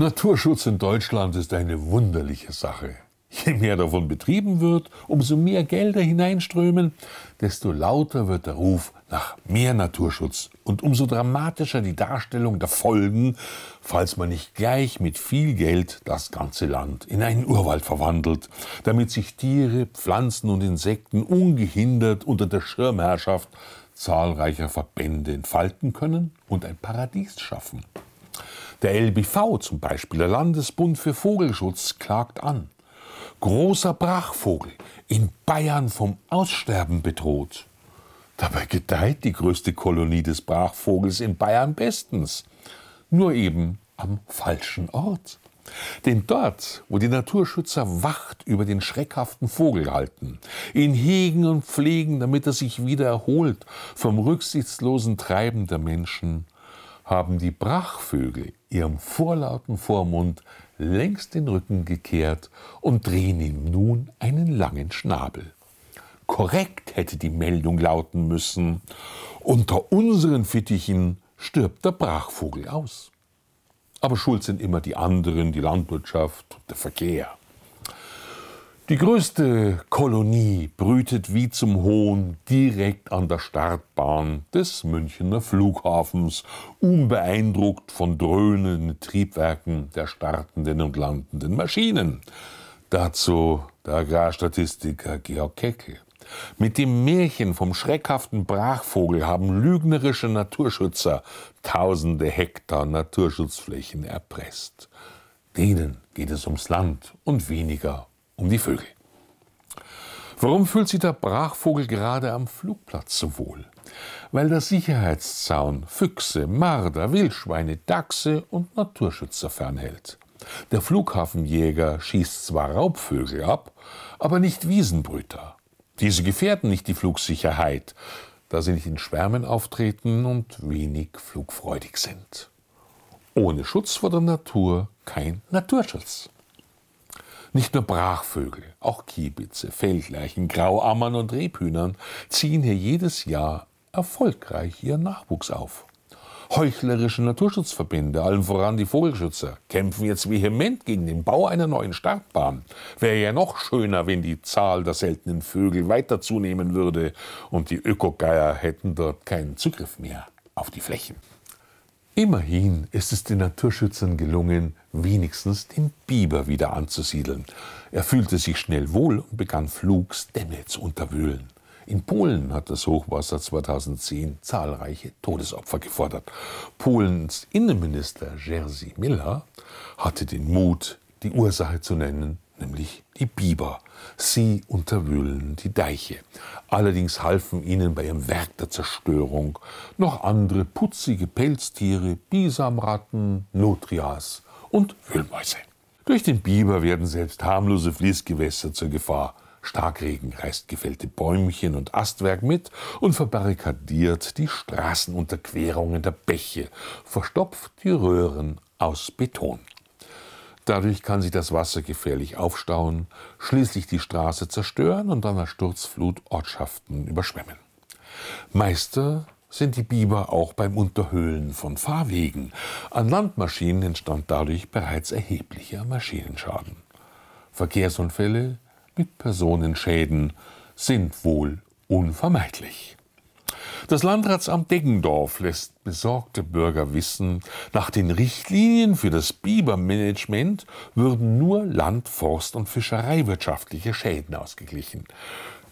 Naturschutz in Deutschland ist eine wunderliche Sache. Je mehr davon betrieben wird, umso mehr Gelder hineinströmen, desto lauter wird der Ruf nach mehr Naturschutz und umso dramatischer die Darstellung der Folgen, falls man nicht gleich mit viel Geld das ganze Land in einen Urwald verwandelt, damit sich Tiere, Pflanzen und Insekten ungehindert unter der Schirmherrschaft zahlreicher Verbände entfalten können und ein Paradies schaffen. Der LBV zum Beispiel, der Landesbund für Vogelschutz, klagt an. Großer Brachvogel in Bayern vom Aussterben bedroht. Dabei gedeiht die größte Kolonie des Brachvogels in Bayern bestens. Nur eben am falschen Ort. Denn dort, wo die Naturschützer Wacht über den schreckhaften Vogel halten, ihn hegen und pflegen, damit er sich wieder erholt vom rücksichtslosen Treiben der Menschen, haben die Brachvögel ihrem vorlauten Vormund längst den Rücken gekehrt und drehen ihm nun einen langen Schnabel. Korrekt hätte die Meldung lauten müssen, unter unseren Fittichen stirbt der Brachvogel aus. Aber schuld sind immer die anderen, die Landwirtschaft, der Verkehr. Die größte Kolonie brütet wie zum Hohn direkt an der Startbahn des Münchener Flughafens, unbeeindruckt von dröhnenden Triebwerken der startenden und landenden Maschinen. Dazu der Agrarstatistiker Georg Keckel. Mit dem Märchen vom schreckhaften Brachvogel haben lügnerische Naturschützer tausende Hektar Naturschutzflächen erpresst. Denen geht es ums Land und weniger um die Vögel. Warum fühlt sich der Brachvogel gerade am Flugplatz so wohl? Weil der Sicherheitszaun Füchse, Marder, Wildschweine, Dachse und Naturschützer fernhält. Der Flughafenjäger schießt zwar Raubvögel ab, aber nicht Wiesenbrüter. Diese gefährden nicht die Flugsicherheit, da sie nicht in Schwärmen auftreten und wenig flugfreudig sind. Ohne Schutz vor der Natur kein Naturschutz. Nicht nur Brachvögel, auch Kiebitze, Feldlerchen, Grauammern und Rebhühnern ziehen hier jedes Jahr erfolgreich ihren Nachwuchs auf. Heuchlerische Naturschutzverbände, allen voran die Vogelschützer, kämpfen jetzt vehement gegen den Bau einer neuen Startbahn. Wäre ja noch schöner, wenn die Zahl der seltenen Vögel weiter zunehmen würde und die Ökogeier hätten dort keinen Zugriff mehr auf die Flächen. Immerhin ist es den Naturschützern gelungen, wenigstens den Biber wieder anzusiedeln. Er fühlte sich schnell wohl und begann flugs Dämme zu unterwühlen. In Polen hat das Hochwasser 2010 zahlreiche Todesopfer gefordert. Polens Innenminister Jerzy Miller hatte den Mut, die Ursache zu nennen, nämlich die Biber. Sie unterwühlen die Deiche. Allerdings halfen ihnen bei ihrem Werk der Zerstörung noch andere putzige Pelztiere, Bisamratten, Nutrias und Wühlmäuse. Durch den Biber werden selbst harmlose Fließgewässer zur Gefahr. Starkregen reißt gefällte Bäumchen und Astwerk mit und verbarrikadiert die Straßenunterquerungen der Bäche, verstopft die Röhren aus Beton. Dadurch kann sich das Wasser gefährlich aufstauen, schließlich die Straße zerstören und der Sturzflut Ortschaften überschwemmen. Meister sind die Biber auch beim Unterhöhlen von Fahrwegen. An Landmaschinen entstand dadurch bereits erheblicher Maschinenschaden. Verkehrsunfälle mit Personenschäden sind wohl unvermeidlich. Das Landratsamt Deggendorf lässt besorgte Bürger wissen, nach den Richtlinien für das Bibermanagement würden nur Land-, Forst- und Fischereiwirtschaftliche Schäden ausgeglichen.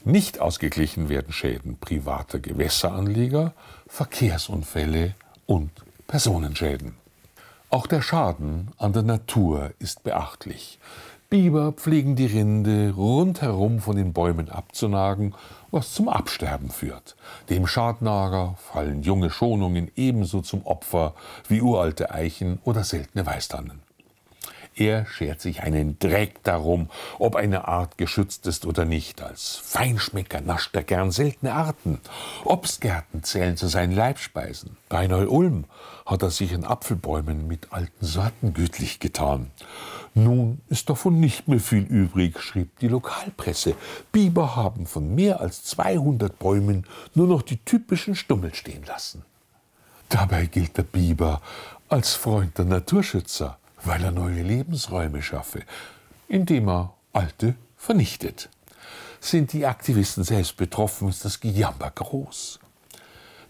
Nicht ausgeglichen werden Schäden privater Gewässeranleger, Verkehrsunfälle und Personenschäden. Auch der Schaden an der Natur ist beachtlich. Biber pflegen die Rinde rundherum von den Bäumen abzunagen, was zum Absterben führt. Dem Schadnager fallen junge Schonungen ebenso zum Opfer wie uralte Eichen oder seltene Weißtannen. Er schert sich einen Dreck darum, ob eine Art geschützt ist oder nicht. Als Feinschmecker nascht er gern seltene Arten. Obstgärten zählen zu seinen Leibspeisen. Bei Neu-Ulm hat er sich in Apfelbäumen mit alten Sorten gütlich getan. Nun ist davon nicht mehr viel übrig, schrieb die Lokalpresse. Biber haben von mehr als 200 Bäumen nur noch die typischen Stummel stehen lassen. Dabei gilt der Biber als Freund der Naturschützer weil er neue Lebensräume schaffe, indem er alte vernichtet. Sind die Aktivisten selbst betroffen, ist das Gejammer groß.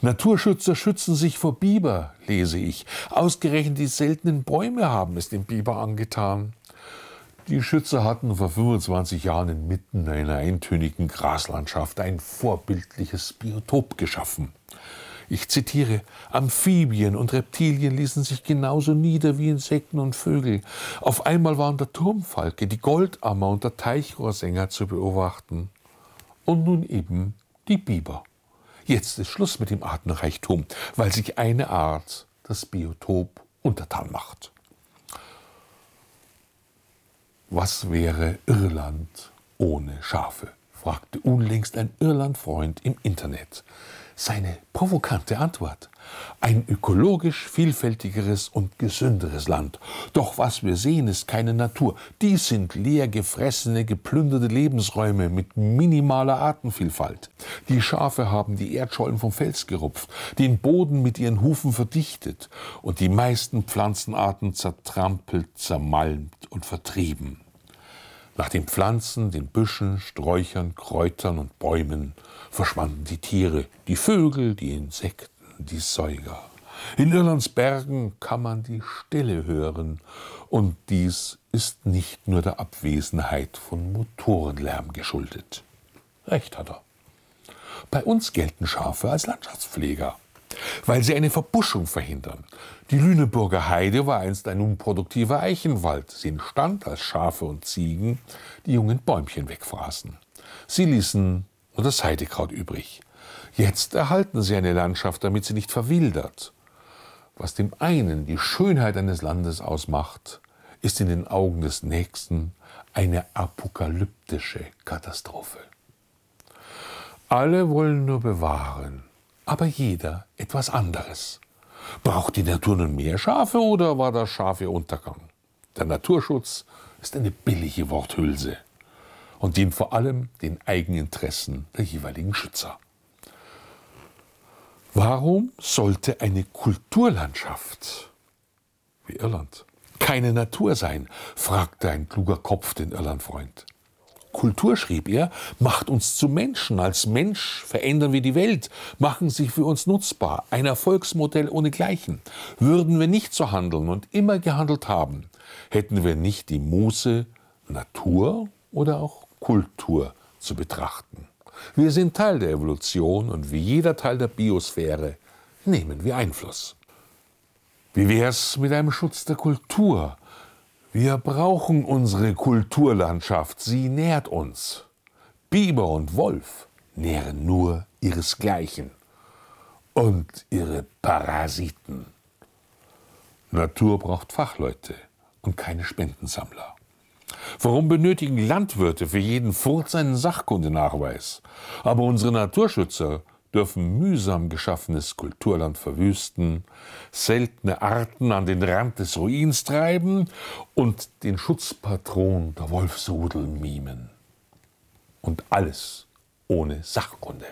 Naturschützer schützen sich vor Biber, lese ich. Ausgerechnet die seltenen Bäume haben es dem Biber angetan. Die Schützer hatten vor 25 Jahren inmitten einer eintönigen Graslandschaft ein vorbildliches Biotop geschaffen. Ich zitiere, Amphibien und Reptilien ließen sich genauso nieder wie Insekten und Vögel. Auf einmal waren der Turmfalke, die Goldammer und der Teichrohrsänger zu beobachten. Und nun eben die Biber. Jetzt ist Schluss mit dem Artenreichtum, weil sich eine Art das Biotop untertan macht. Was wäre Irland ohne Schafe? fragte unlängst ein Irlandfreund im Internet seine provokante Antwort. Ein ökologisch vielfältigeres und gesünderes Land. Doch was wir sehen, ist keine Natur. Dies sind leer gefressene, geplünderte Lebensräume mit minimaler Artenvielfalt. Die Schafe haben die Erdschollen vom Fels gerupft, den Boden mit ihren Hufen verdichtet und die meisten Pflanzenarten zertrampelt, zermalmt und vertrieben. Nach den Pflanzen, den Büschen, Sträuchern, Kräutern und Bäumen verschwanden die Tiere, die Vögel, die Insekten, die Säuger. In Irlands Bergen kann man die Stille hören, und dies ist nicht nur der Abwesenheit von Motorenlärm geschuldet. Recht hat er. Bei uns gelten Schafe als Landschaftspfleger weil sie eine Verbuschung verhindern. Die Lüneburger Heide war einst ein unproduktiver Eichenwald. Sie entstand, als Schafe und Ziegen die jungen Bäumchen wegfraßen. Sie ließen nur das Heidekraut übrig. Jetzt erhalten sie eine Landschaft, damit sie nicht verwildert. Was dem einen die Schönheit eines Landes ausmacht, ist in den Augen des Nächsten eine apokalyptische Katastrophe. Alle wollen nur bewahren, aber jeder etwas anderes. Braucht die Natur nun mehr Schafe oder war das Schafe Untergang? Der Naturschutz ist eine billige Worthülse und dient vor allem den Eigeninteressen der jeweiligen Schützer. Warum sollte eine Kulturlandschaft wie Irland keine Natur sein? fragte ein kluger Kopf den Irlandfreund. Kultur, schrieb er, macht uns zu Menschen. Als Mensch verändern wir die Welt, machen sie für uns nutzbar. Ein Erfolgsmodell ohnegleichen. Würden wir nicht so handeln und immer gehandelt haben, hätten wir nicht die Muße, Natur oder auch Kultur zu betrachten. Wir sind Teil der Evolution und wie jeder Teil der Biosphäre nehmen wir Einfluss. Wie wär's mit einem Schutz der Kultur? Wir brauchen unsere Kulturlandschaft, sie nährt uns. Biber und Wolf nähren nur ihresgleichen und ihre Parasiten. Natur braucht Fachleute und keine Spendensammler. Warum benötigen Landwirte für jeden Furz einen Sachkundenachweis? Aber unsere Naturschützer dürfen mühsam geschaffenes Kulturland verwüsten, seltene Arten an den Rand des Ruins treiben und den Schutzpatron der Wolfsrudel mimen. Und alles ohne Sachkunde.